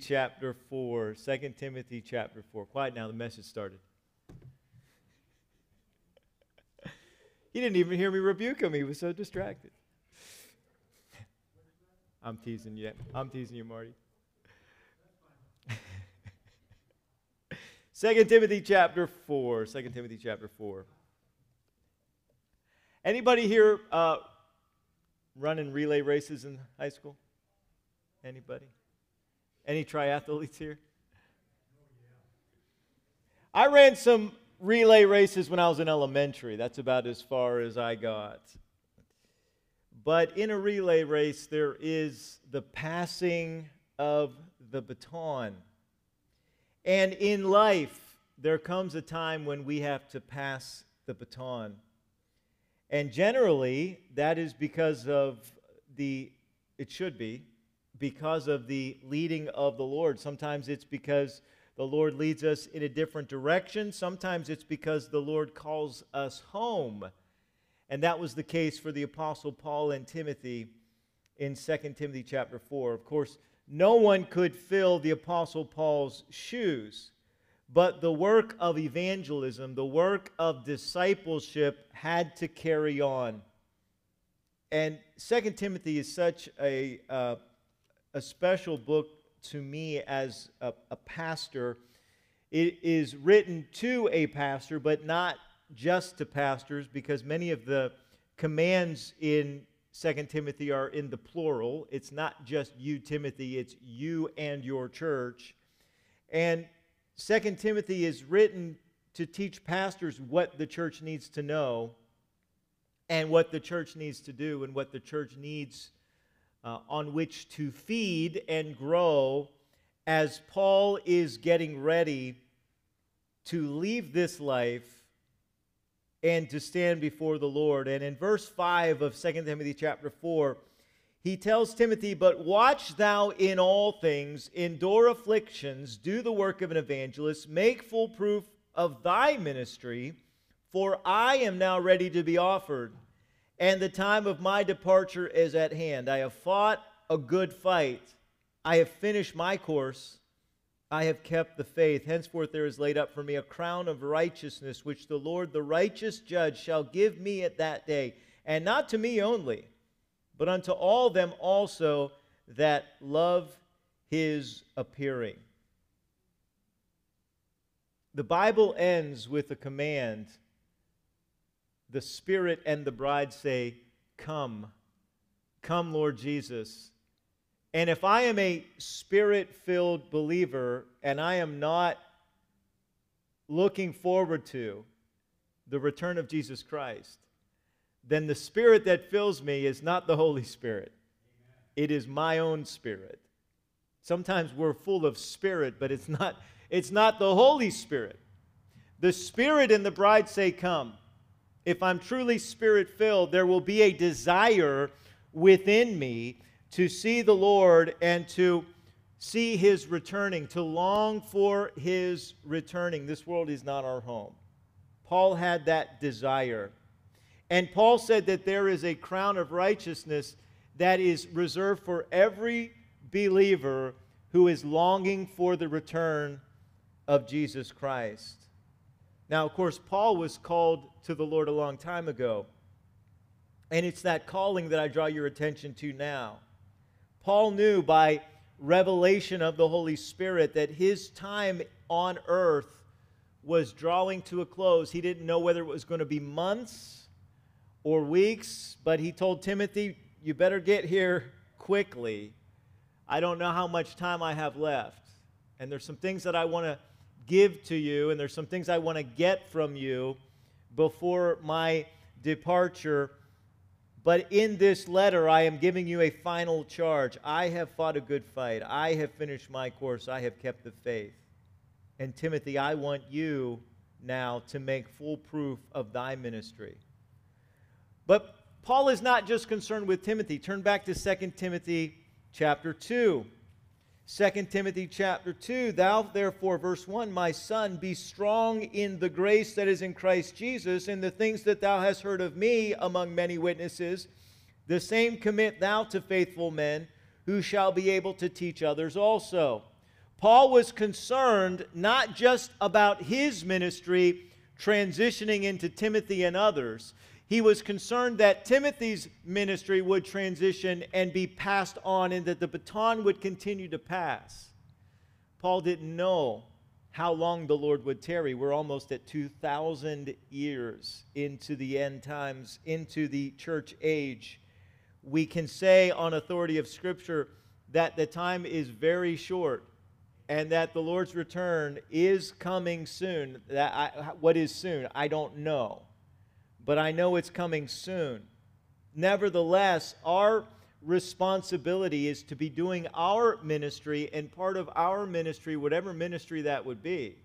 Chapter 4, 2 Timothy chapter 4. Quiet now, the message started. he didn't even hear me rebuke him, he was so distracted. I'm teasing you. I'm teasing you, Marty. 2 Timothy chapter 4. 2 Timothy chapter 4. Anybody here uh, running relay races in high school? Anybody? Any triathletes here? I ran some relay races when I was in elementary. That's about as far as I got. But in a relay race, there is the passing of the baton. And in life, there comes a time when we have to pass the baton. And generally, that is because of the, it should be, because of the leading of the Lord. Sometimes it's because the Lord leads us in a different direction. Sometimes it's because the Lord calls us home. And that was the case for the Apostle Paul and Timothy in 2 Timothy chapter 4. Of course, no one could fill the Apostle Paul's shoes. But the work of evangelism, the work of discipleship had to carry on. And Second Timothy is such a, uh, a special book to me as a, a pastor. It is written to a pastor, but not just to pastors, because many of the commands in Second Timothy are in the plural. It's not just you, Timothy, it's you and your church. And Second Timothy is written to teach pastors what the church needs to know and what the church needs to do and what the church needs uh, on which to feed and grow as Paul is getting ready to leave this life and to stand before the Lord. And in verse 5 of 2 Timothy chapter 4, he tells Timothy, But watch thou in all things, endure afflictions, do the work of an evangelist, make full proof of thy ministry, for I am now ready to be offered, and the time of my departure is at hand. I have fought a good fight, I have finished my course. I have kept the faith. Henceforth there is laid up for me a crown of righteousness, which the Lord, the righteous judge, shall give me at that day, and not to me only but unto all them also that love his appearing. The Bible ends with a command. The Spirit and the bride say, Come, come, Lord Jesus. And if I am a spirit filled believer and I am not looking forward to the return of Jesus Christ, then the spirit that fills me is not the Holy Spirit. It is my own spirit. Sometimes we're full of spirit, but it's not, it's not the Holy Spirit. The Spirit and the bride say, Come. If I'm truly spirit filled, there will be a desire within me to see the Lord and to see his returning, to long for his returning. This world is not our home. Paul had that desire. And Paul said that there is a crown of righteousness that is reserved for every believer who is longing for the return of Jesus Christ. Now, of course, Paul was called to the Lord a long time ago. And it's that calling that I draw your attention to now. Paul knew by revelation of the Holy Spirit that his time on earth was drawing to a close. He didn't know whether it was going to be months or weeks, but he told Timothy, You better get here quickly. I don't know how much time I have left. And there's some things that I want to give to you, and there's some things I want to get from you before my departure. But in this letter, I am giving you a final charge. I have fought a good fight. I have finished my course. I have kept the faith. And Timothy, I want you now to make full proof of thy ministry. But Paul is not just concerned with Timothy. Turn back to 2 Timothy chapter 2. 2 Timothy chapter 2, thou therefore, verse 1, my son, be strong in the grace that is in Christ Jesus, and the things that thou hast heard of me among many witnesses, the same commit thou to faithful men who shall be able to teach others also. Paul was concerned not just about his ministry transitioning into Timothy and others, he was concerned that Timothy's ministry would transition and be passed on and that the baton would continue to pass. Paul didn't know how long the Lord would tarry. We're almost at 2,000 years into the end times, into the church age. We can say, on authority of Scripture, that the time is very short and that the Lord's return is coming soon. That I, what is soon? I don't know but I know it's coming soon. Nevertheless, our responsibility is to be doing our ministry, and part of our ministry, whatever ministry that would be,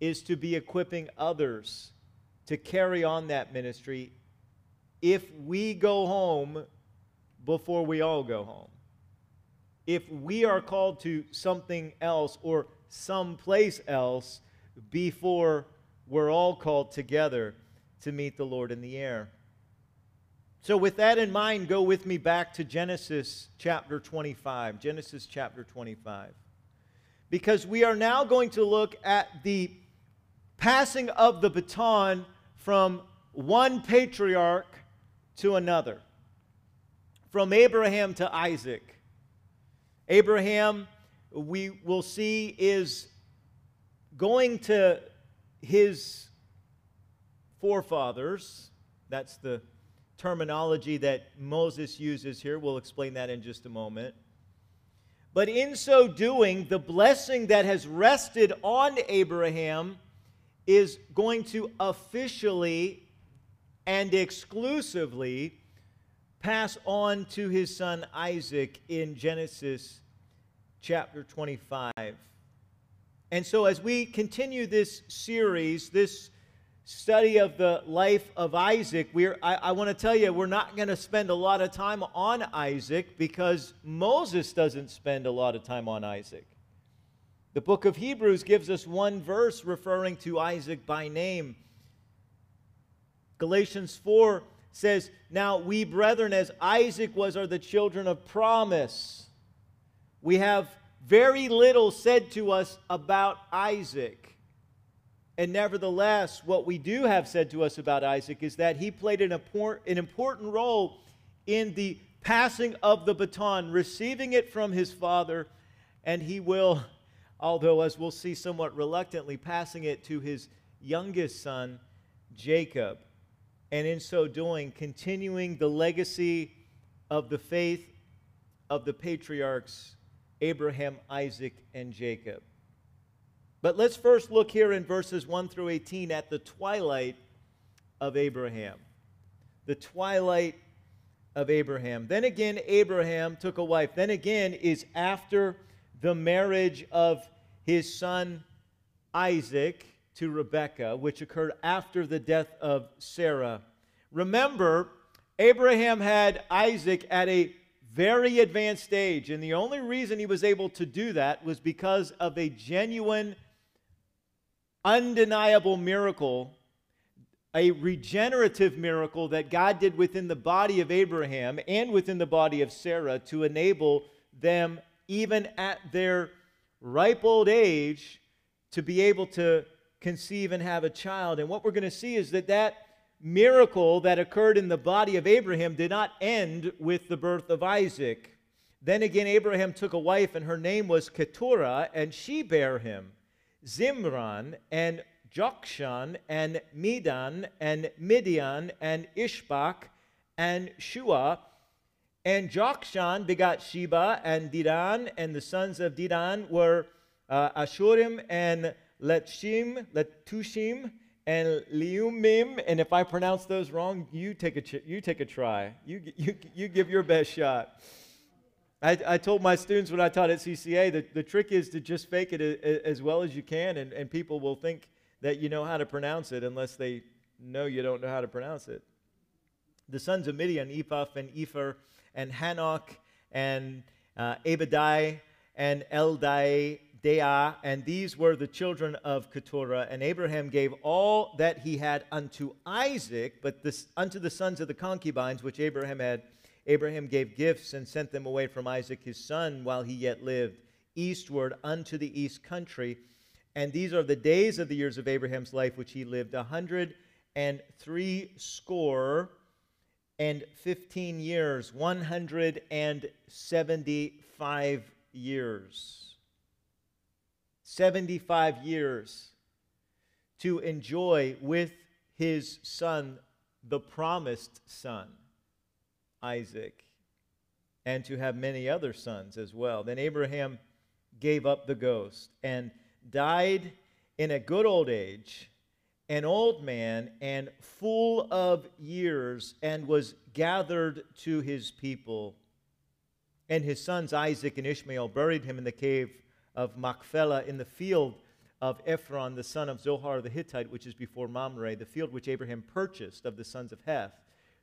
is to be equipping others to carry on that ministry if we go home before we all go home. If we are called to something else or someplace else before we're all called together to meet the Lord in the air. So, with that in mind, go with me back to Genesis chapter 25. Genesis chapter 25. Because we are now going to look at the passing of the baton from one patriarch to another, from Abraham to Isaac. Abraham, we will see, is going to his forefathers. That's the terminology that Moses uses here. We'll explain that in just a moment. But in so doing, the blessing that has rested on Abraham is going to officially and exclusively pass on to his son Isaac in Genesis chapter 25. And so, as we continue this series, this study of the life of Isaac, we're, I, I want to tell you, we're not going to spend a lot of time on Isaac because Moses doesn't spend a lot of time on Isaac. The book of Hebrews gives us one verse referring to Isaac by name. Galatians 4 says, Now we, brethren, as Isaac was, are the children of promise. We have very little said to us about Isaac. And nevertheless, what we do have said to us about Isaac is that he played an, an important role in the passing of the baton, receiving it from his father, and he will, although as we'll see somewhat reluctantly, passing it to his youngest son, Jacob. And in so doing, continuing the legacy of the faith of the patriarchs Abraham, Isaac, and Jacob. But let's first look here in verses 1 through 18 at the twilight of Abraham. The twilight of Abraham. Then again, Abraham took a wife. Then again is after the marriage of his son Isaac to Rebekah, which occurred after the death of Sarah. Remember, Abraham had Isaac at a very advanced age, and the only reason he was able to do that was because of a genuine undeniable miracle, a regenerative miracle that God did within the body of Abraham and within the body of Sarah to enable them, even at their ripe old age, to be able to conceive and have a child. And what we're going to see is that that miracle that occurred in the body of Abraham did not end with the birth of Isaac. Then again, Abraham took a wife, and her name was Keturah, and she bare him. Zimran and Jokshan and Medan and Midian and Ishbak and Shuah. And Jokshan begot Sheba and Dedan, and the sons of Dedan were uh, Asshurim and Letshim, Letushim, and Liumim. And if I pronounce those wrong, you take a, ch- you take a try. You, you, you give your best shot. I, I told my students when I taught at CCA that the trick is to just fake it a, as well as you can, and, and people will think that you know how to pronounce it unless they know you don't know how to pronounce it. The sons of Midian, Ephah and Epher, and Hanoch, and uh, Abadai, and Eldai, Dea, and these were the children of Keturah. And Abraham gave all that he had unto Isaac, but this, unto the sons of the concubines which Abraham had, Abraham gave gifts and sent them away from Isaac his son while he yet lived, eastward unto the east country. And these are the days of the years of Abraham's life which he lived, a hundred and three score and fifteen years, one hundred and seventy-five years. 75 years to enjoy with his son, the promised son, Isaac, and to have many other sons as well. Then Abraham gave up the ghost and died in a good old age, an old man and full of years, and was gathered to his people. And his sons Isaac and Ishmael buried him in the cave of Machpelah in the field of Ephron, the son of Zohar the Hittite, which is before Mamre, the field which Abraham purchased of the sons of Heth.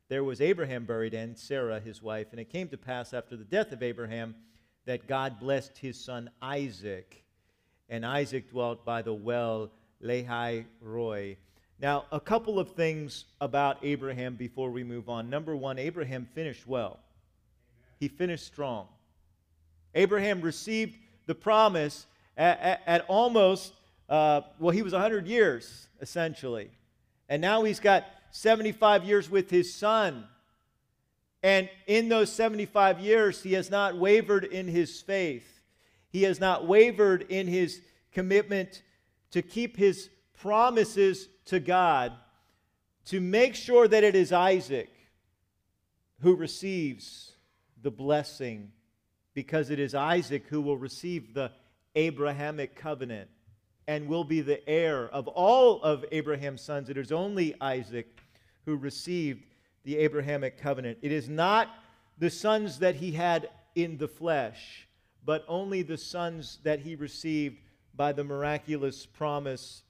There was Abraham buried and Sarah his wife. And it came to pass after the death of Abraham that God blessed his son Isaac. And Isaac dwelt by the well Lahai Roi. Now, a couple of things about Abraham before we move on. Number one, Abraham finished well, he finished strong. Abraham received the promise at, at, at almost, uh, well, he was 100 years, essentially. And now he's got 75 years with his son. And in those 75 years, he has not wavered in his faith. He has not wavered in his commitment to keep his promises to God, to make sure that it is Isaac who receives the blessing because it is Isaac who will receive the Abrahamic covenant and will be the heir of all of Abraham's sons. It is only Isaac who received the Abrahamic covenant. It is not the sons that he had in the flesh, but only the sons that he received by the miraculous promise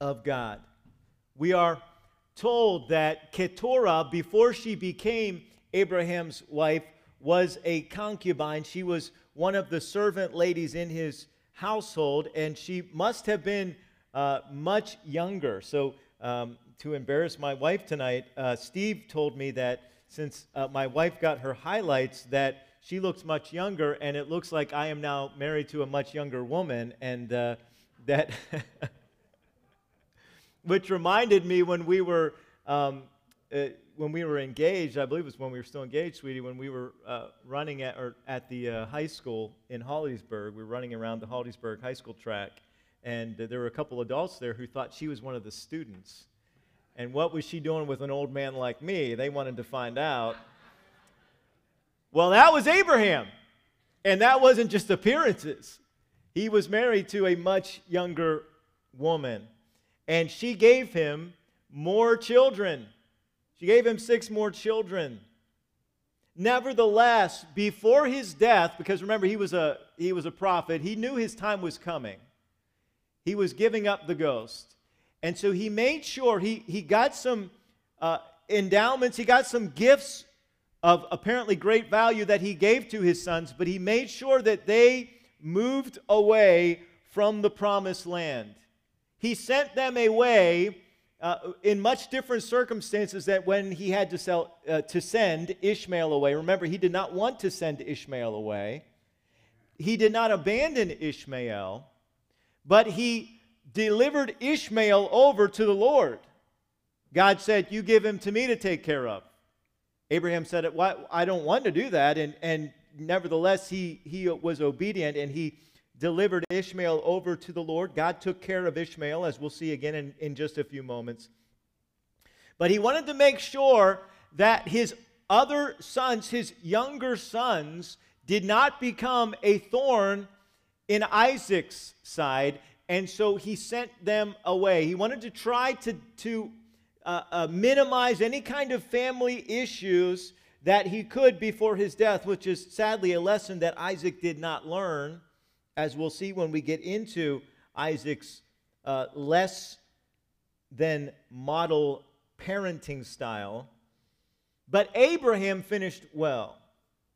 of God. We are told that Keturah, before she became Abraham's wife, was a concubine. She was one of the servant ladies in his household, and she must have been uh, much younger. So, um, to embarrass my wife tonight, uh, Steve told me that since uh, my wife got her highlights, that she looks much younger, and it looks like I am now married to a much younger woman, and uh, that, which reminded me when we were. Um, uh, when we were engaged, I believe it was when we were still engaged, sweetie, when we were uh, running at, or at the uh, high school in Hollidaysburg. We were running around the Hollidaysburg High School track, and there were a couple adults there who thought she was one of the students. And what was she doing with an old man like me? They wanted to find out. Well, that was Abraham. And that wasn't just appearances. He was married to a much younger woman, and she gave him more children. She gave him six more children. Nevertheless, before his death, because remember he was a he was a prophet, he knew his time was coming. He was giving up the ghost. And so he made sure he, he got some uh, endowments, he got some gifts of apparently great value that he gave to his sons, but he made sure that they moved away from the promised land. He sent them away uh, in much different circumstances than when he had to, sell, uh, to send Ishmael away. Remember, he did not want to send Ishmael away. He did not abandon Ishmael, but he delivered Ishmael over to the Lord. God said, You give him to me to take care of. Abraham said, I don't want to do that. And, and nevertheless, he, he was obedient and he delivered Ishmael over to the Lord. God took care of Ishmael, as we'll see again in, in just a few moments. But he wanted to make sure that his other sons, his younger sons, did not become a thorn in Isaac's side And so he sent them away. He wanted to try to, to uh, uh, minimize any kind of family issues that he could before his death, which is sadly a lesson that Isaac did not learn, as we'll see when we get into Isaac's uh, less than model parenting style. But Abraham finished well.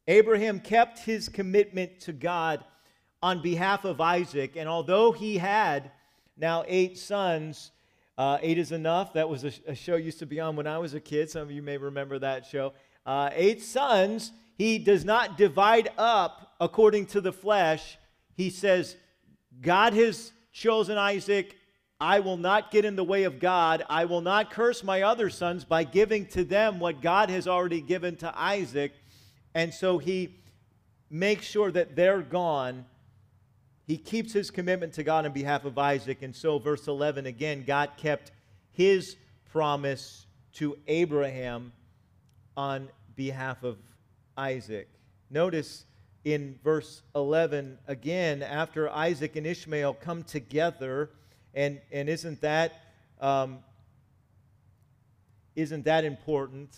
Abraham kept his commitment to God on behalf of Isaac, and although he had now eight sons, uh, eight is enough. That was a, a, show used to be on when I was a kid. Some of you may remember that show. Uh, eight sons. He does not divide up according to the flesh. He says, God has chosen Isaac. I will not get in the way of God. I will not curse my other sons by giving to them what God has already given to Isaac. And so he makes sure that they're gone he keeps his commitment to God on behalf of Isaac. And so, verse 11 again, God kept his promise to Abraham on behalf of Isaac. Notice in verse 11 again, after Isaac and Ishmael come together, and, and isn't that. Um, isn't that important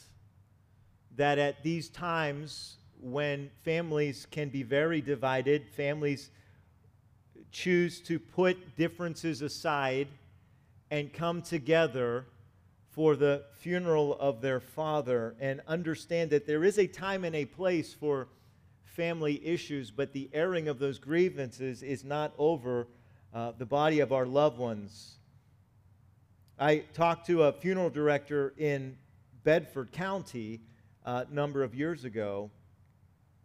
that at these times when families can be very divided, families choose to put differences aside and come together for the funeral of their father and understand that there is a time and a place for family issues, but the airing of those grievances is not over uh, the body of our loved ones. I talked to a funeral director in Bedford County a uh, number of years ago,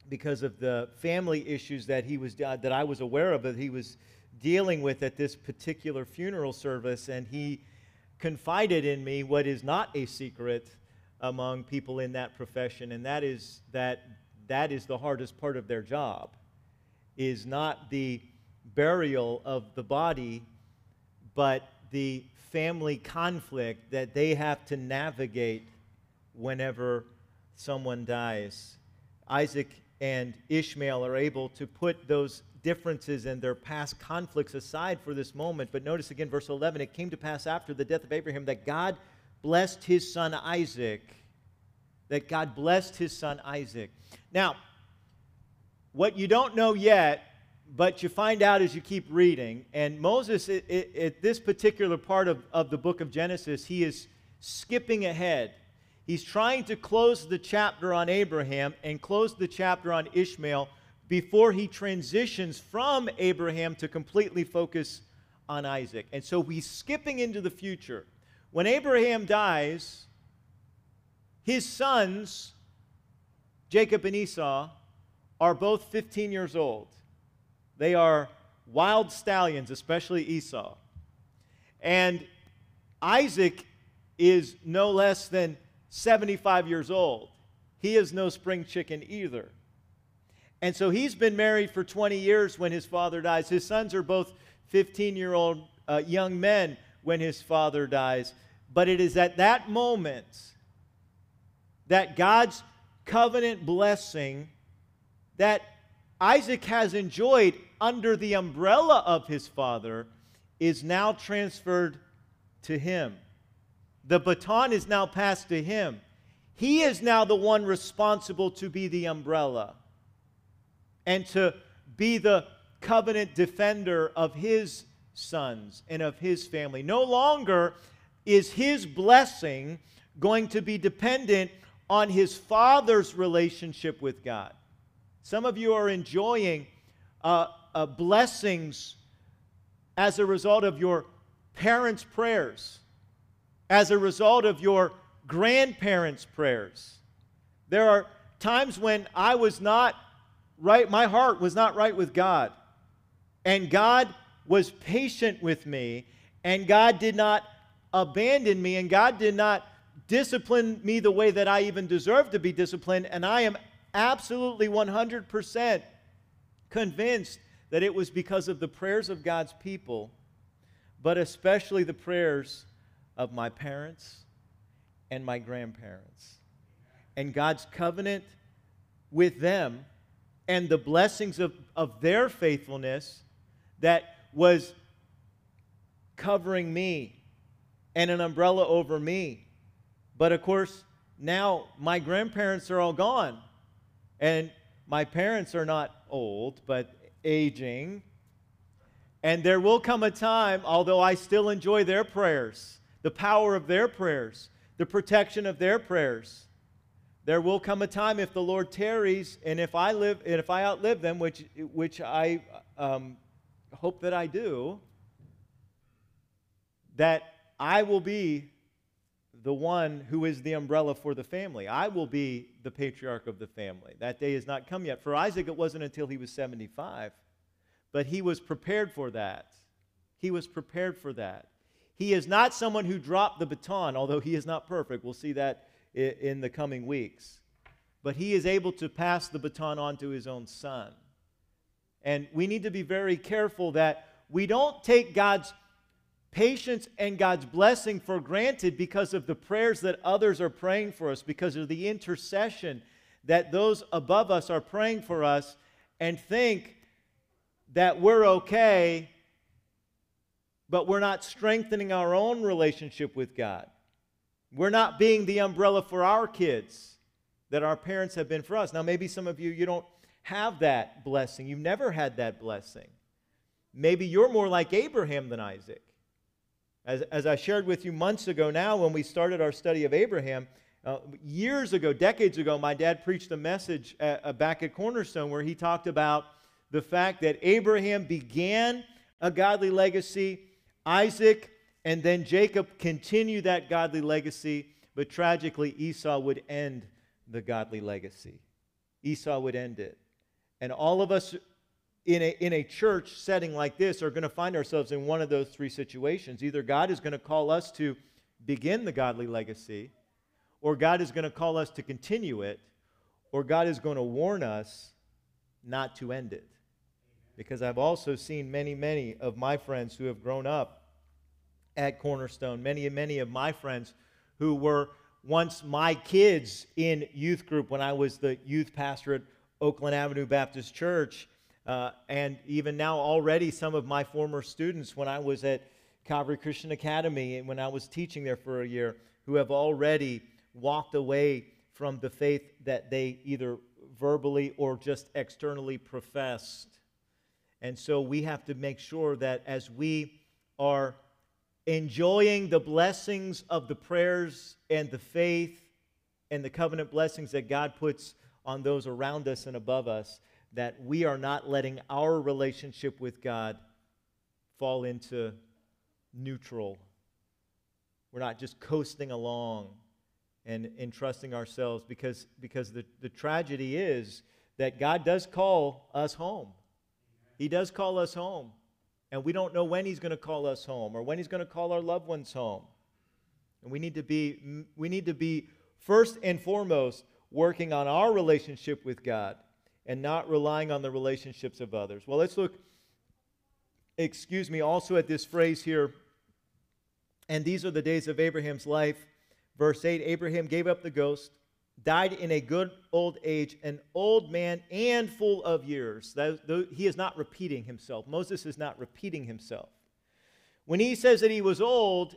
because of the family issues that he was uh, that I was aware of that he was dealing with at this particular funeral service and he confided in me what is not a secret among people in that profession and that is that that is the hardest part of their job is not the burial of the body but the family conflict that they have to navigate whenever someone dies. Isaac and Ishmael are able to put those differences and their past conflicts aside for this moment. But notice again, verse 11 it came to pass after the death of Abraham that God blessed his son Isaac. That God blessed his son Isaac. Now, what you don't know yet, but you find out as you keep reading, and Moses, at this particular part of, of the book of Genesis, he is skipping ahead He's trying to close the chapter on Abraham and close the chapter on Ishmael before he transitions from Abraham to completely focus on Isaac. And so he's skipping into the future. When Abraham dies, his sons, Jacob and Esau, are both 15 years old. They are wild stallions, especially Esau. And Isaac is no less than 75 years old. He is no spring chicken either. And so he's been married for 20 years when his father dies. His sons are both 15 year old uh, young men when his father dies. But it is at that moment that God's covenant blessing that Isaac has enjoyed under the umbrella of his father is now transferred to him. The baton is now passed to him. He is now the one responsible to be the umbrella and to be the covenant defender of his sons and of his family. No longer is his blessing going to be dependent on his father's relationship with God. Some of you are enjoying uh, uh, blessings as a result of your parents' prayers as a result of your grandparents' prayers. There are times when I was not right, my heart was not right with God. And God was patient with me, and God did not abandon me, and God did not discipline me the way that I even deserve to be disciplined. And I am absolutely 100% convinced that it was because of the prayers of God's people, but especially the prayers of my parents and my grandparents. And God's covenant with them and the blessings of, of their faithfulness that was covering me and an umbrella over me. But of course, now my grandparents are all gone. And my parents are not old, but aging. And there will come a time, although I still enjoy their prayers, the power of their prayers, the protection of their prayers. There will come a time if the Lord tarries, and if I live, and if I outlive them, which which I um, hope that I do, that I will be the one who is the umbrella for the family. I will be the patriarch of the family. That day has not come yet. For Isaac, it wasn't until he was 75, but he was prepared for that. He was prepared for that. He is not someone who dropped the baton, although he is not perfect. We'll see that in the coming weeks. But he is able to pass the baton on to his own son. And we need to be very careful that we don't take God's patience and God's blessing for granted because of the prayers that others are praying for us, because of the intercession that those above us are praying for us, and think that we're okay, but we're not strengthening our own relationship with God. We're not being the umbrella for our kids that our parents have been for us. Now, maybe some of you, you don't have that blessing. You've never had that blessing. Maybe you're more like Abraham than Isaac. As, as I shared with you months ago now, when we started our study of Abraham, uh, years ago, decades ago, my dad preached a message at, uh, back at Cornerstone where he talked about the fact that Abraham began a godly legacy, Isaac and then Jacob continue that godly legacy, but tragically, Esau would end the godly legacy. Esau would end it. And all of us in a, in a church setting like this are going to find ourselves in one of those three situations. Either God is going to call us to begin the godly legacy, or God is going to call us to continue it, or God is going to warn us not to end it. Because I've also seen many, many of my friends who have grown up at Cornerstone, many, many of my friends who were once my kids in youth group when I was the youth pastor at Oakland Avenue Baptist Church uh, and even now, already, some of my former students, when I was at Calvary Christian Academy and when I was teaching there for a year, who have already walked away from the faith that they either verbally or just externally professed. And so we have to make sure that as we are enjoying the blessings of the prayers and the faith and the covenant blessings that God puts on those around us and above us, that we are not letting our relationship with God fall into neutral. We're not just coasting along and entrusting ourselves because, because the, the tragedy is that God does call us home. He does call us home. And we don't know when He's going to call us home or when He's going to call our loved ones home. And we need to be, we need to be first and foremost working on our relationship with God and not relying on the relationships of others. Well, let's look, excuse me, also at this phrase here. And these are the days of Abraham's life. Verse 8 Abraham gave up the ghost, died in a good old age, an old man and full of years. He is not repeating himself. Moses is not repeating himself. When he says that he was old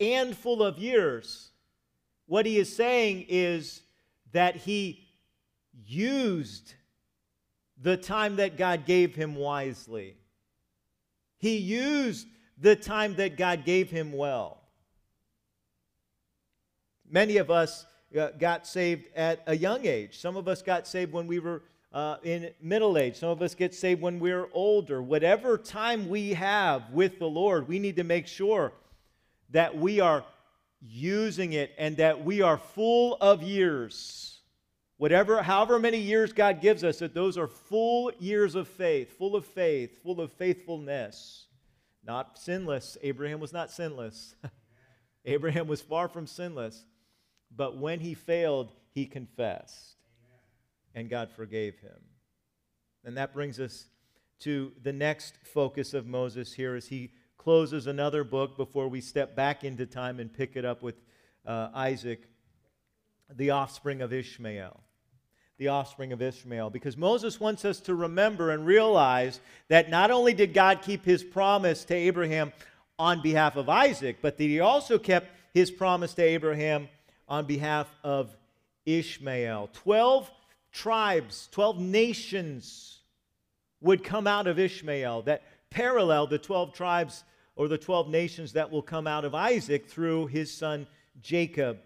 and full of years, what he is saying is that he used the time that God gave him wisely. He used the time that God gave him well. Many of us got saved at a young age. Some of us got saved when we were uh, in middle age. Some of us get saved when we're older. Whatever time we have with the Lord, we need to make sure that we are using it and that we are full of years Whatever, however many years God gives us, that those are full years of faith, full of faith, full of faithfulness. Not sinless. Abraham was not sinless. Abraham was far from sinless. But when he failed, he confessed. And God forgave him. And that brings us to the next focus of Moses here as he closes another book before we step back into time and pick it up with uh, Isaac, the offspring of Ishmael the offspring of Ishmael. Because Moses wants us to remember and realize that not only did God keep his promise to Abraham on behalf of Isaac, but that he also kept his promise to Abraham on behalf of Ishmael. Twelve tribes, 12 nations would come out of Ishmael that parallel the 12 tribes or the 12 nations that will come out of Isaac through his son Jacob.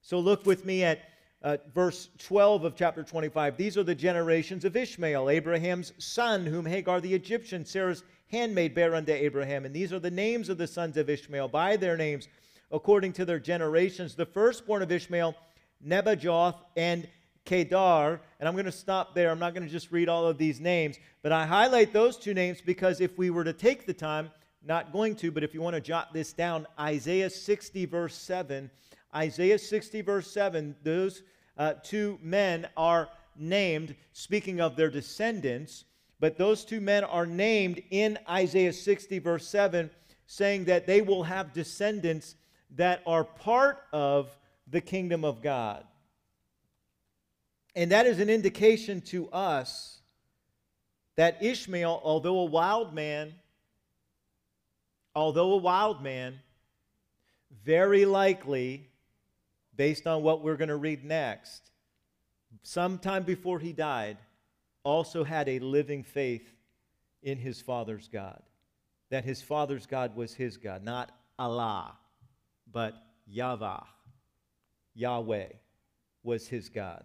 So look with me at uh, verse 12 of chapter 25. These are the generations of Ishmael, Abraham's son, whom Hagar the Egyptian, Sarah's handmaid, bare unto Abraham. And these are the names of the sons of Ishmael by their names, according to their generations. The firstborn of Ishmael, Nebajoth, and Kedar, and I'm going to stop there. I'm not going to just read all of these names, but I highlight those two names because if we were to take the time, not going to, but if you want to jot this down, Isaiah 60, verse 7, Isaiah 60, verse 7, those uh, two men are named, speaking of their descendants, but those two men are named in Isaiah 60, verse 7, saying that they will have descendants that are part of the kingdom of God. And that is an indication to us that Ishmael, although a wild man, although a wild man, very likely, based on what we're going to read next, sometime before he died, also had a living faith in his father's God. That his father's God was his God, not Allah, but Yahweh. Yahweh was his God.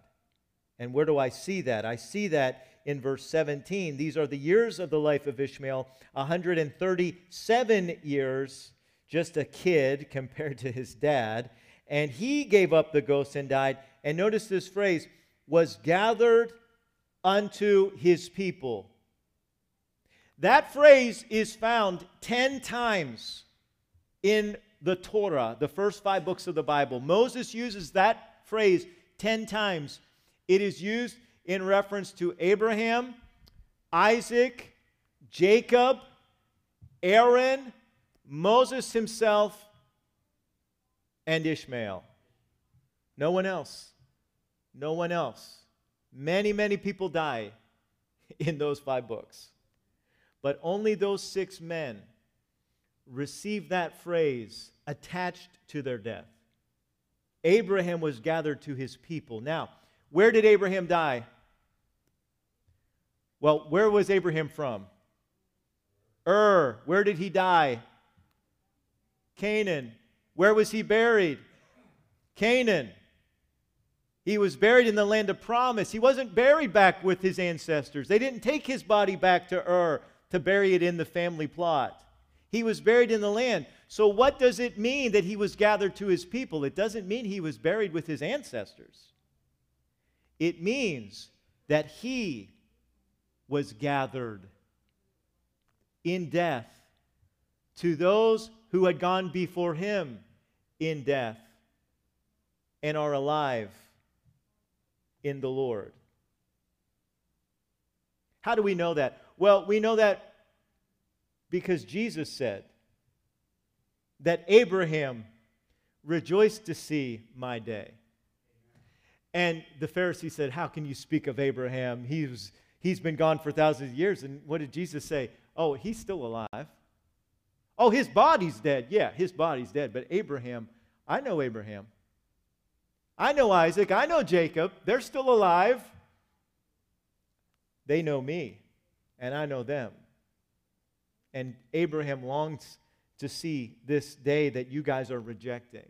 And where do I see that? I see that in verse 17. These are the years of the life of Ishmael 137 years, just a kid compared to his dad. And he gave up the ghost and died. And notice this phrase was gathered unto his people. That phrase is found 10 times in the Torah, the first five books of the Bible. Moses uses that phrase 10 times it is used in reference to Abraham, Isaac, Jacob, Aaron, Moses himself, and Ishmael. No one else. No one else. Many, many people die in those five books. But only those six men receive that phrase attached to their death. Abraham was gathered to his people. Now, where did Abraham die? Well, where was Abraham from? Ur. Where did he die? Canaan. Where was he buried? Canaan. He was buried in the land of promise. He wasn't buried back with his ancestors. They didn't take his body back to Ur to bury it in the family plot. He was buried in the land. So, what does it mean that he was gathered to his people? It doesn't mean he was buried with his ancestors. It means that he was gathered in death to those who had gone before him in death and are alive in the Lord. How do we know that? Well, we know that because Jesus said that Abraham rejoiced to see my day. And the Pharisee said, How can you speak of Abraham? He was, he's been gone for thousands of years. And what did Jesus say? Oh, he's still alive. Oh, his body's dead. Yeah, his body's dead. But Abraham, I know Abraham. I know Isaac. I know Jacob. They're still alive. They know me, and I know them. And Abraham longs to see this day that you guys are rejecting.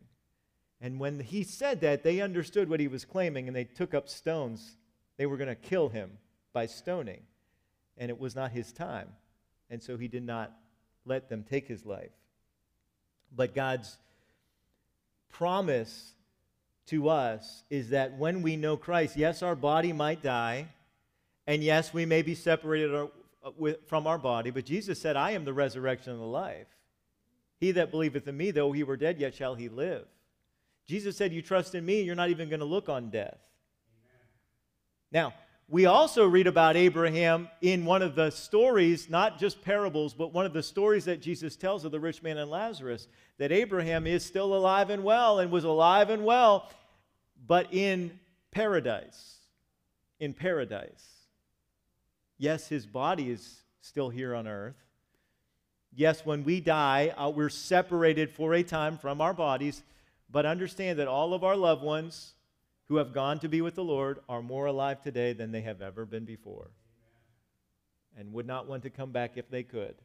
And when he said that, they understood what he was claiming and they took up stones. They were going to kill him by stoning. And it was not his time. And so he did not let them take his life. But God's promise to us is that when we know Christ, yes, our body might die, and yes, we may be separated uh, from our body, but Jesus said, I am the resurrection and the life. He that believeth in me, though he were dead, yet shall he live. Jesus said, You trust in me, you're not even going to look on death. Amen. Now, we also read about Abraham in one of the stories, not just parables, but one of the stories that Jesus tells of the rich man and Lazarus, that Abraham is still alive and well and was alive and well, but in paradise. In paradise. Yes, his body is still here on earth, Yes, when we die, uh, we're separated for a time from our bodies, but understand that all of our loved ones who have gone to be with the Lord are more alive today than they have ever been before and would not want to come back if they could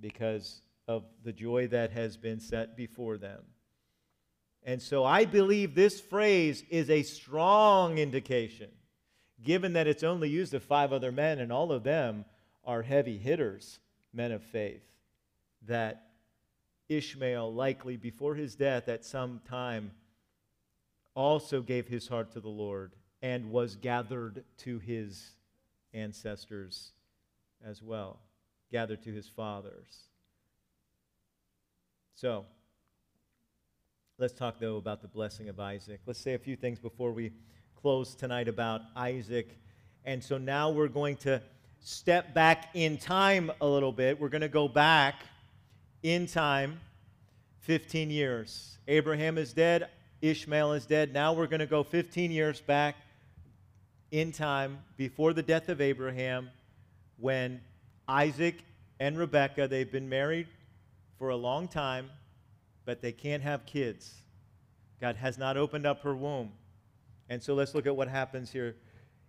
because of the joy that has been set before them. And so I believe this phrase is a strong indication, given that it's only used of five other men, and all of them are heavy hitters, men of faith, that Ishmael likely before his death at some time also gave his heart to the Lord and was gathered to his ancestors as well, gathered to his fathers. So, let's talk though about the blessing of Isaac. Let's say a few things before we close tonight about Isaac. And so now we're going to step back in time a little bit. We're going to go back in time 15 years. Abraham is dead, Ishmael is dead. Now we're going to go 15 years back in time before the death of Abraham when Isaac and Rebekah, they've been married for a long time, but they can't have kids. God has not opened up her womb. And so let's look at what happens here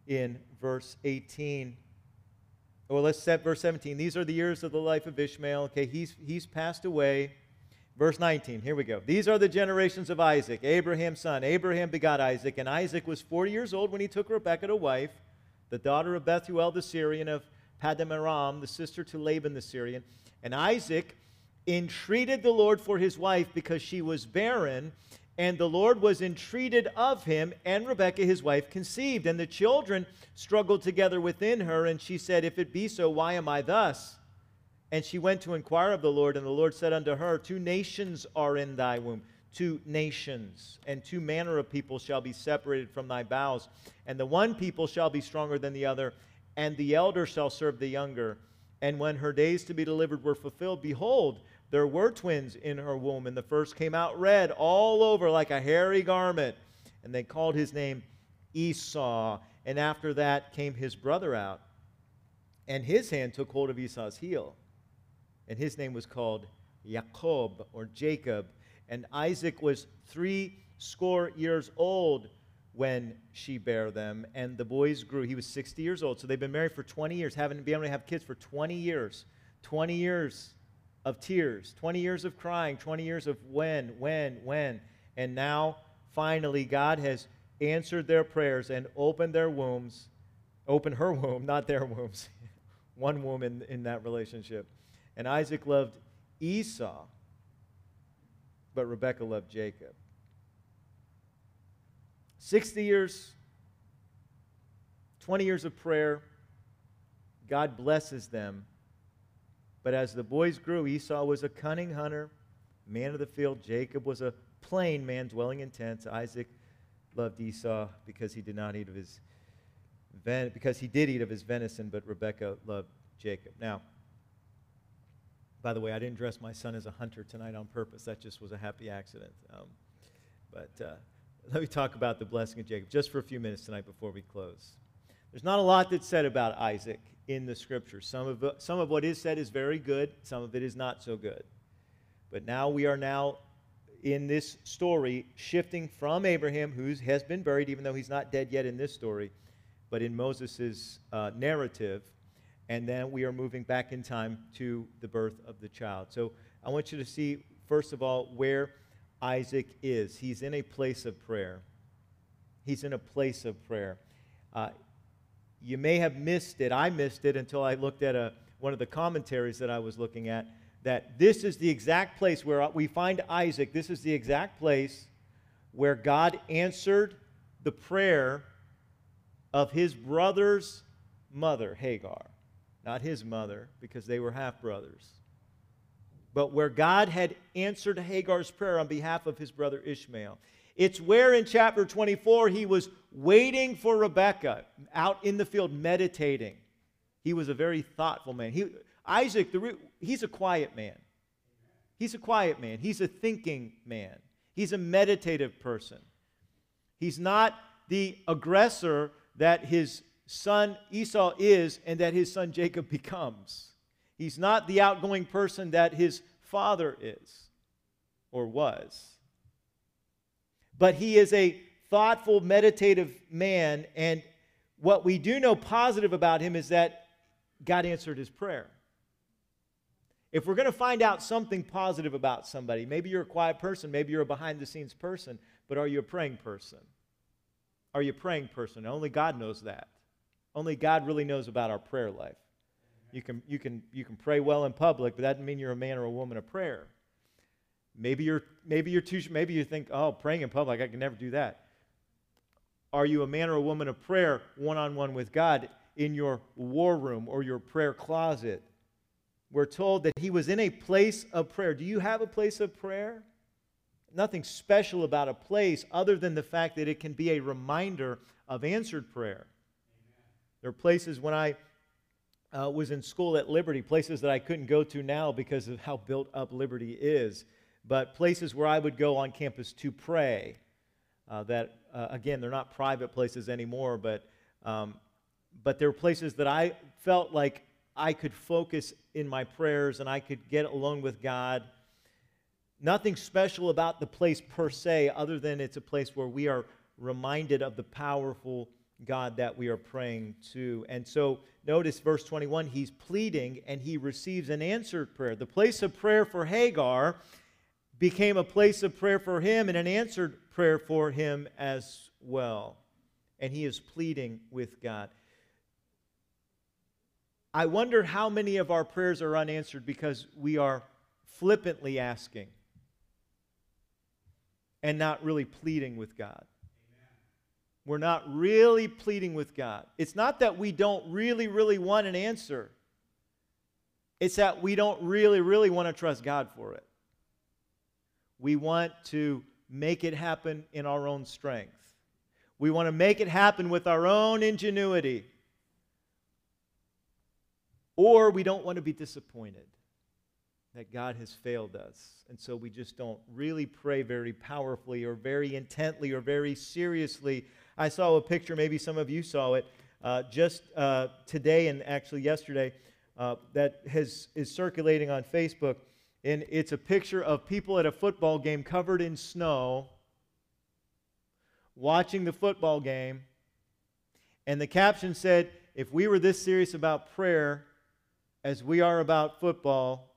in verse 18. Well, let's set verse 17. These are the years of the life of Ishmael. Okay, he's, he's passed away. Verse 19, here we go. These are the generations of Isaac, Abraham's son. Abraham begot Isaac, and Isaac was 40 years old when he took Rebekah to wife, the daughter of Bethuel the Syrian of Paddan Aram, the sister to Laban the Syrian. And Isaac entreated the Lord for his wife because she was barren, and the Lord was entreated of him, and Rebekah his wife conceived. And the children struggled together within her, and she said, If it be so, why am I thus? And she went to inquire of the Lord, and the Lord said unto her, Two nations are in thy womb, two nations, and two manner of people shall be separated from thy bowels. And the one people shall be stronger than the other, and the elder shall serve the younger. And when her days to be delivered were fulfilled, behold, there were twins in her womb, and the first came out red all over like a hairy garment. And they called his name Esau. And after that came his brother out, and his hand took hold of Esau's heel and his name was called Jacob or Jacob. And Isaac was three score years old when she bare them, and the boys grew. He was 60 years old, so they've been married for 20 years, haven't been able to have kids for 20 years. 20 years of tears, 20 years of crying, 20 years of when, when, when. And now, finally, God has answered their prayers and opened their wombs, opened her womb, not their wombs, one womb in, in that relationship and Isaac loved Esau, but Rebekah loved Jacob. 60 years, 20 years of prayer, God blesses them. But as the boys grew, Esau was a cunning hunter, man of the field. Jacob was a plain man dwelling in tents. Isaac loved Esau because he did not eat of his because he did eat of his venison, but Rebekah loved Jacob. Now, by the way, I didn't dress my son as a hunter tonight on purpose. That just was a happy accident. Um, but uh, let me talk about the blessing of Jacob just for a few minutes tonight before we close. There's not a lot that's said about Isaac in the scripture. Some of, some of what is said is very good, some of it is not so good. But now we are now in this story shifting from Abraham, who has been buried, even though he's not dead yet in this story, but in Moses' uh, narrative and then we are moving back in time to the birth of the child. So I want you to see, first of all, where Isaac is. He's in a place of prayer. He's in a place of prayer. Uh, you may have missed it. I missed it until I looked at a, one of the commentaries that I was looking at. That this is the exact place where uh, we find Isaac. This is the exact place where God answered the prayer of his brother's mother, Hagar not his mother, because they were half brothers, but where God had answered Hagar's prayer on behalf of his brother Ishmael. It's where in chapter 24 he was waiting for Rebekah out in the field meditating. He was a very thoughtful man. He, Isaac, the, he's a quiet man. He's a quiet man. He's a thinking man. He's a meditative person. He's not the aggressor that his son Esau is and that his son Jacob becomes. He's not the outgoing person that his father is or was. But he is a thoughtful, meditative man. And what we do know positive about him is that God answered his prayer. If we're going to find out something positive about somebody, maybe you're a quiet person, maybe you're a behind the scenes person, but are you a praying person? Are you a praying person? Only God knows that. Only God really knows about our prayer life. You can, you can, you can pray well in public, but that doesn't mean you're a man or a woman of prayer. Maybe you're, maybe you're too, maybe you think, oh, praying in public, I can never do that. Are you a man or a woman of prayer one on one with God in your war room or your prayer closet? We're told that he was in a place of prayer. Do you have a place of prayer? Nothing special about a place other than the fact that it can be a reminder of answered prayer. There are places when I uh, was in school at Liberty, places that I couldn't go to now because of how built up Liberty is, but places where I would go on campus to pray. Uh, that, uh, again, they're not private places anymore, but, um, but they're places that I felt like I could focus in my prayers and I could get alone with God. Nothing special about the place per se, other than it's a place where we are reminded of the powerful God that we are praying to. And so notice verse 21 he's pleading and he receives an answered prayer. The place of prayer for Hagar became a place of prayer for him and an answered prayer for him as well. And he is pleading with God. I wonder how many of our prayers are unanswered because we are flippantly asking and not really pleading with God. We're not really pleading with God. It's not that we don't really, really want an answer, it's that we don't really, really want to trust God for it. We want to make it happen in our own strength. We want to make it happen with our own ingenuity. Or we don't want to be disappointed that God has failed us. And so we just don't really pray very powerfully or very intently or very seriously I saw a picture, maybe some of you saw it, uh, just uh, today and actually yesterday, uh, that has, is circulating on Facebook. And it's a picture of people at a football game covered in snow, watching the football game. And the caption said, If we were this serious about prayer as we are about football,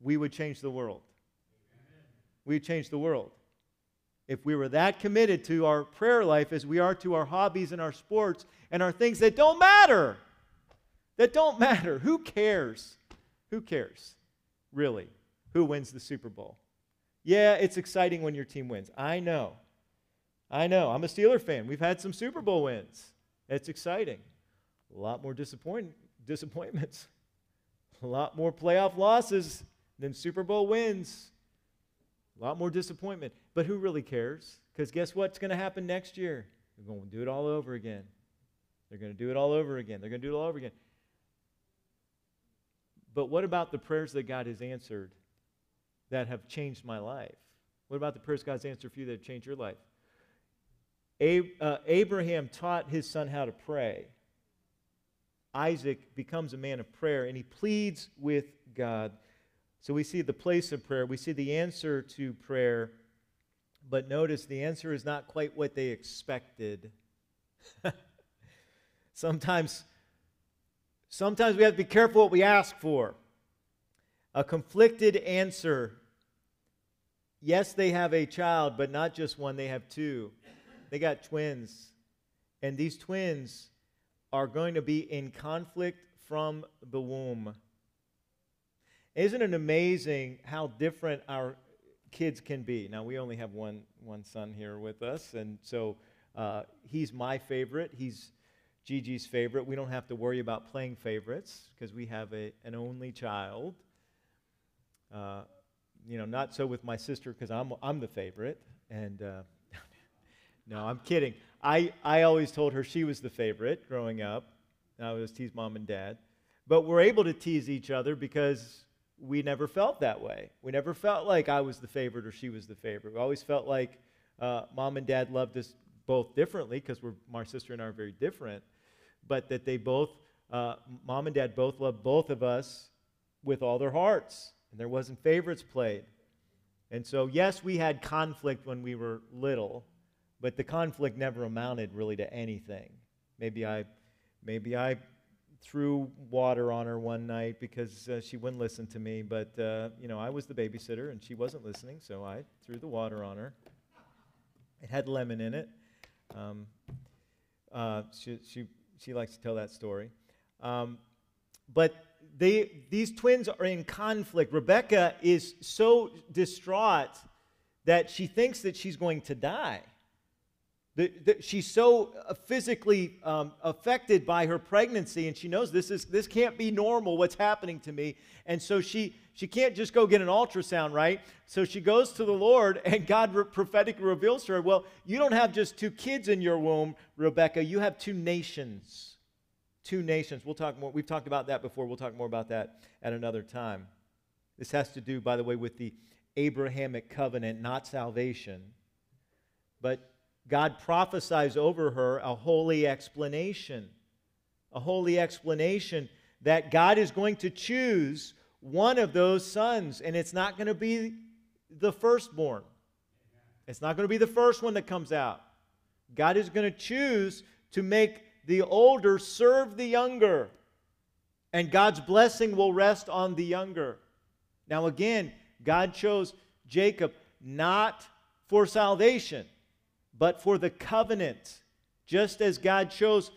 we would change the world. We would change the world. If we were that committed to our prayer life as we are to our hobbies and our sports and our things that don't matter, that don't matter, who cares? Who cares? Really? Who wins the Super Bowl? Yeah, it's exciting when your team wins. I know. I know. I'm a Steeler fan. We've had some Super Bowl wins. It's exciting. A lot more disappoint- disappointments. A lot more playoff losses than Super Bowl wins. A lot more disappointment. But who really cares? Because guess what's going to happen next year? They're going to do it all over again. They're going to do it all over again. They're going to do it all over again. But what about the prayers that God has answered that have changed my life? What about the prayers God's answered for you that have changed your life? uh, Abraham taught his son how to pray. Isaac becomes a man of prayer and he pleads with God. So we see the place of prayer, we see the answer to prayer, but notice the answer is not quite what they expected. sometimes, sometimes we have to be careful what we ask for. A conflicted answer. Yes, they have a child, but not just one, they have two. They got twins. And these twins are going to be in conflict from the womb. Isn't it amazing how different our kids can be? Now, we only have one, one son here with us, and so uh, he's my favorite. He's Gigi's favorite. We don't have to worry about playing favorites because we have a, an only child. Uh, you know, not so with my sister because I'm, I'm the favorite. And uh, no, I'm kidding. I, I always told her she was the favorite growing up. I was tease mom and dad. But we're able to tease each other because we never felt that way. We never felt like I was the favorite or she was the favorite. We always felt like uh, mom and dad loved us both differently because my sister and I are very different, but that they both, uh, mom and dad both loved both of us with all their hearts, and there wasn't favorites played. And so, yes, we had conflict when we were little, but the conflict never amounted really to anything. Maybe I, maybe I threw water on her one night because uh, she wouldn't listen to me, but uh, you know I was the babysitter and she wasn't listening, so I threw the water on her. It had lemon in it. Um, uh, she, she, she likes to tell that story. Um, but they, these twins are in conflict. Rebecca is so distraught that she thinks that she's going to die. The, the, she's so uh, physically um, affected by her pregnancy, and she knows this, is, this can't be normal, what's happening to me. And so she, she can't just go get an ultrasound, right? So she goes to the Lord, and God re- prophetically reveals to her, Well, you don't have just two kids in your womb, Rebecca, you have two nations. Two nations. We'll talk more. We've talked about that before. We'll talk more about that at another time. This has to do, by the way, with the Abrahamic covenant, not salvation. But God prophesies over her a holy explanation. A holy explanation that God is going to choose one of those sons, and it's not going to be the firstborn. It's not going to be the first one that comes out. God is going to choose to make the older serve the younger, and God's blessing will rest on the younger. Now, again, God chose Jacob not for salvation but for the covenant, just as God chose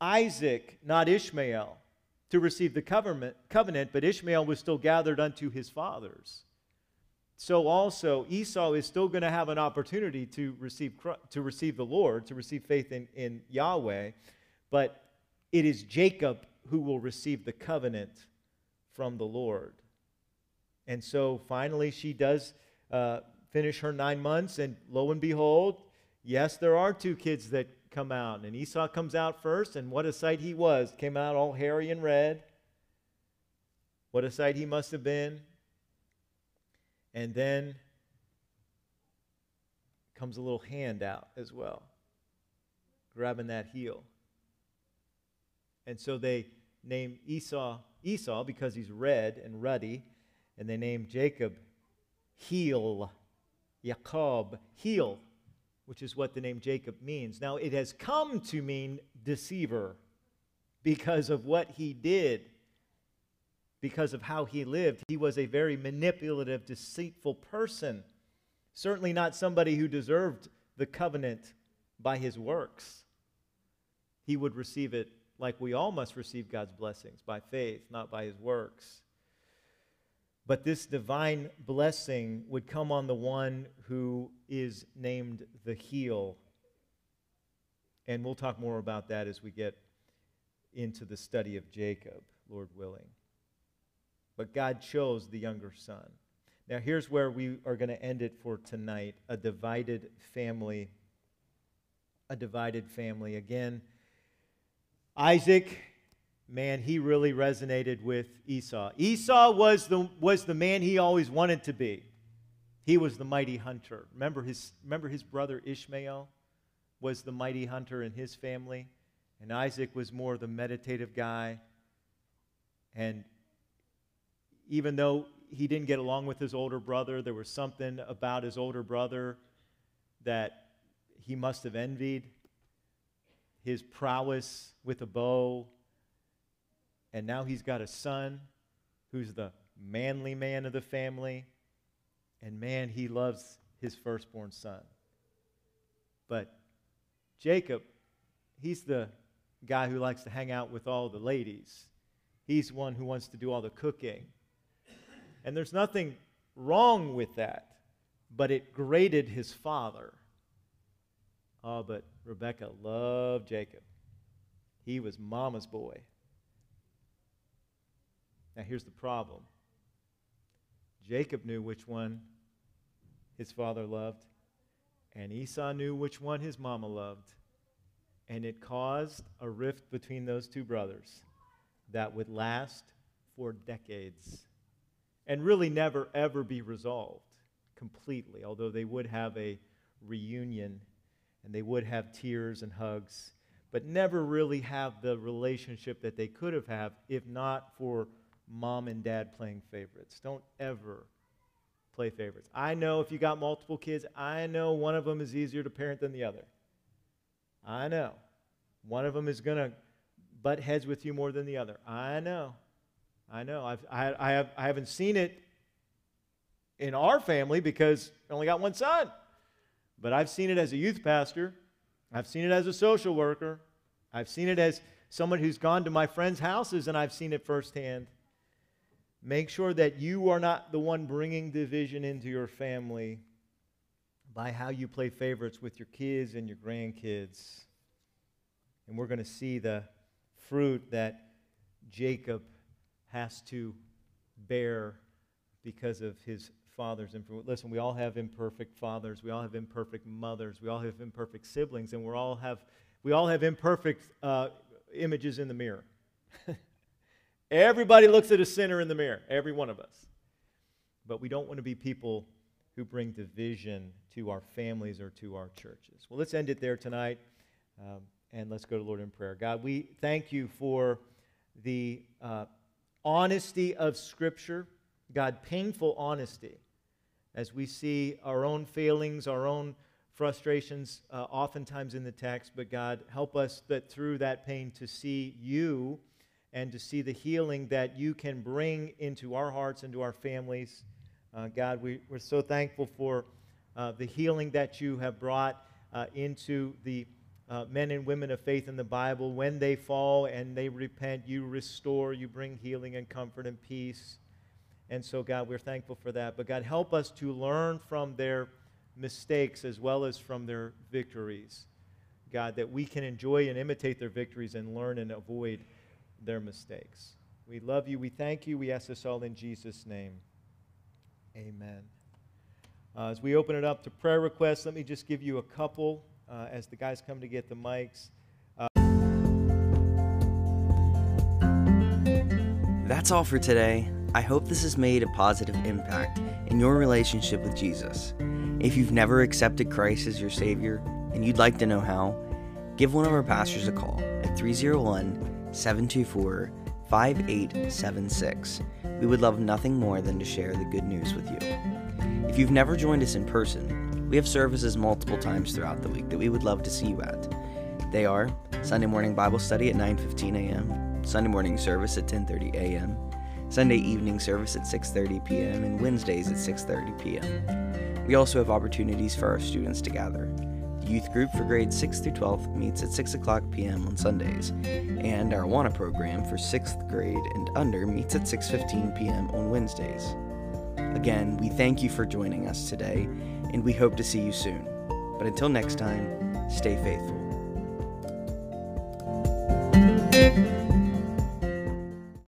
Isaac, not Ishmael, to receive the covenant, but Ishmael was still gathered unto his fathers. So also Esau is still going to have an opportunity to receive, to receive the Lord, to receive faith in, in Yahweh, but it is Jacob who will receive the covenant from the Lord. And so finally she does uh, finish her nine months, and lo and behold, Yes, there are two kids that come out, and Esau comes out first, and what a sight he was. Came out all hairy and red. What a sight he must have been. And then comes a little hand out as well, grabbing that heel. And so they name Esau Esau because he's red and ruddy, and they name Jacob Heel, Jacob, heel which is what the name Jacob means. Now, it has come to mean deceiver because of what he did, because of how he lived. He was a very manipulative, deceitful person. Certainly not somebody who deserved the covenant by his works. He would receive it like we all must receive God's blessings by faith, not by his works. But this divine blessing would come on the one who is named the heel. And we'll talk more about that as we get into the study of Jacob, Lord willing. But God chose the younger son. Now, here's where we are going to end it for tonight a divided family. A divided family. Again, Isaac man, he really resonated with Esau. Esau was the, was the man he always wanted to be. He was the mighty hunter. Remember his, remember his brother Ishmael was the mighty hunter in his family? And Isaac was more the meditative guy. And even though he didn't get along with his older brother, there was something about his older brother that he must have envied. His prowess with a bow, and now he's got a son who's the manly man of the family. And man, he loves his firstborn son. But Jacob, he's the guy who likes to hang out with all the ladies. He's one who wants to do all the cooking. And there's nothing wrong with that, but it grated his father. Oh, but Rebecca loved Jacob. He was mama's boy. Now, here's the problem Jacob knew which one his father loved, and Esau knew which one his mama loved. And it caused a rift between those two brothers that would last for decades and really never, ever be resolved completely, although they would have a reunion and they would have tears and hugs, but never really have the relationship that they could have had if not for mom and dad playing favorites. Don't ever play favorites. I know if you got multiple kids, I know one of them is easier to parent than the other. I know. One of them is going to butt heads with you more than the other. I know. I know. I've, I, I, have, I haven't seen it in our family because I only got one son. But I've seen it as a youth pastor. I've seen it as a social worker. I've seen it as someone who's gone to my friends' houses and I've seen it firsthand. Make sure that you are not the one bringing division into your family by how you play favorites with your kids and your grandkids. And we're going to see the fruit that Jacob has to bear because of his father's influence. Listen, we all have imperfect fathers. We all have imperfect mothers. We all have imperfect siblings, and we all have we all have imperfect uh, images in the mirror. Everybody looks at a sinner in the mirror, every one of us. But we don't want to be people who bring division to our families or to our churches. Well, let's end it there tonight, um, and let's go to Lord in prayer. God, we thank you for the uh, honesty of Scripture, God, painful honesty, as we see our own failings, our own frustrations, uh, oftentimes in the text. But God, help us that through that pain to see you and to see the healing that you can bring into our hearts, into our families. Uh, God, we, we're so thankful for uh, the healing that you have brought uh, into the uh, men and women of faith in the Bible. When they fall and they repent, you restore, you bring healing and comfort and peace. And so, God, we're thankful for that. But, God, help us to learn from their mistakes as well as from their victories. God, that we can enjoy and imitate their victories and learn and avoid their mistakes. We love you. We thank you. We ask this all in Jesus' name. Amen. Uh, as we open it up to prayer requests, let me just give you a couple uh, as the guys come to get the mics. Uh, That's all for today. I hope this has made a positive impact in your relationship with Jesus. If you've never accepted Christ as your Savior and you'd like to know how, give one of our pastors a call at 301 724 5876. We would love nothing more than to share the good news with you. If you've never joined us in person, we have services multiple times throughout the week that we would love to see you at. They are Sunday morning Bible study at 9:15 a.m., Sunday morning service at 10:30 a.m., Sunday evening service at 6:30 p.m., and Wednesdays at 6:30 p.m. We also have opportunities for our students to gather. Youth group for grades 6 through 12 meets at 6 o'clock p.m. on Sundays, and our AWANA program for 6th grade and under meets at 6:15 p.m. on Wednesdays. Again, we thank you for joining us today, and we hope to see you soon. But until next time, stay faithful.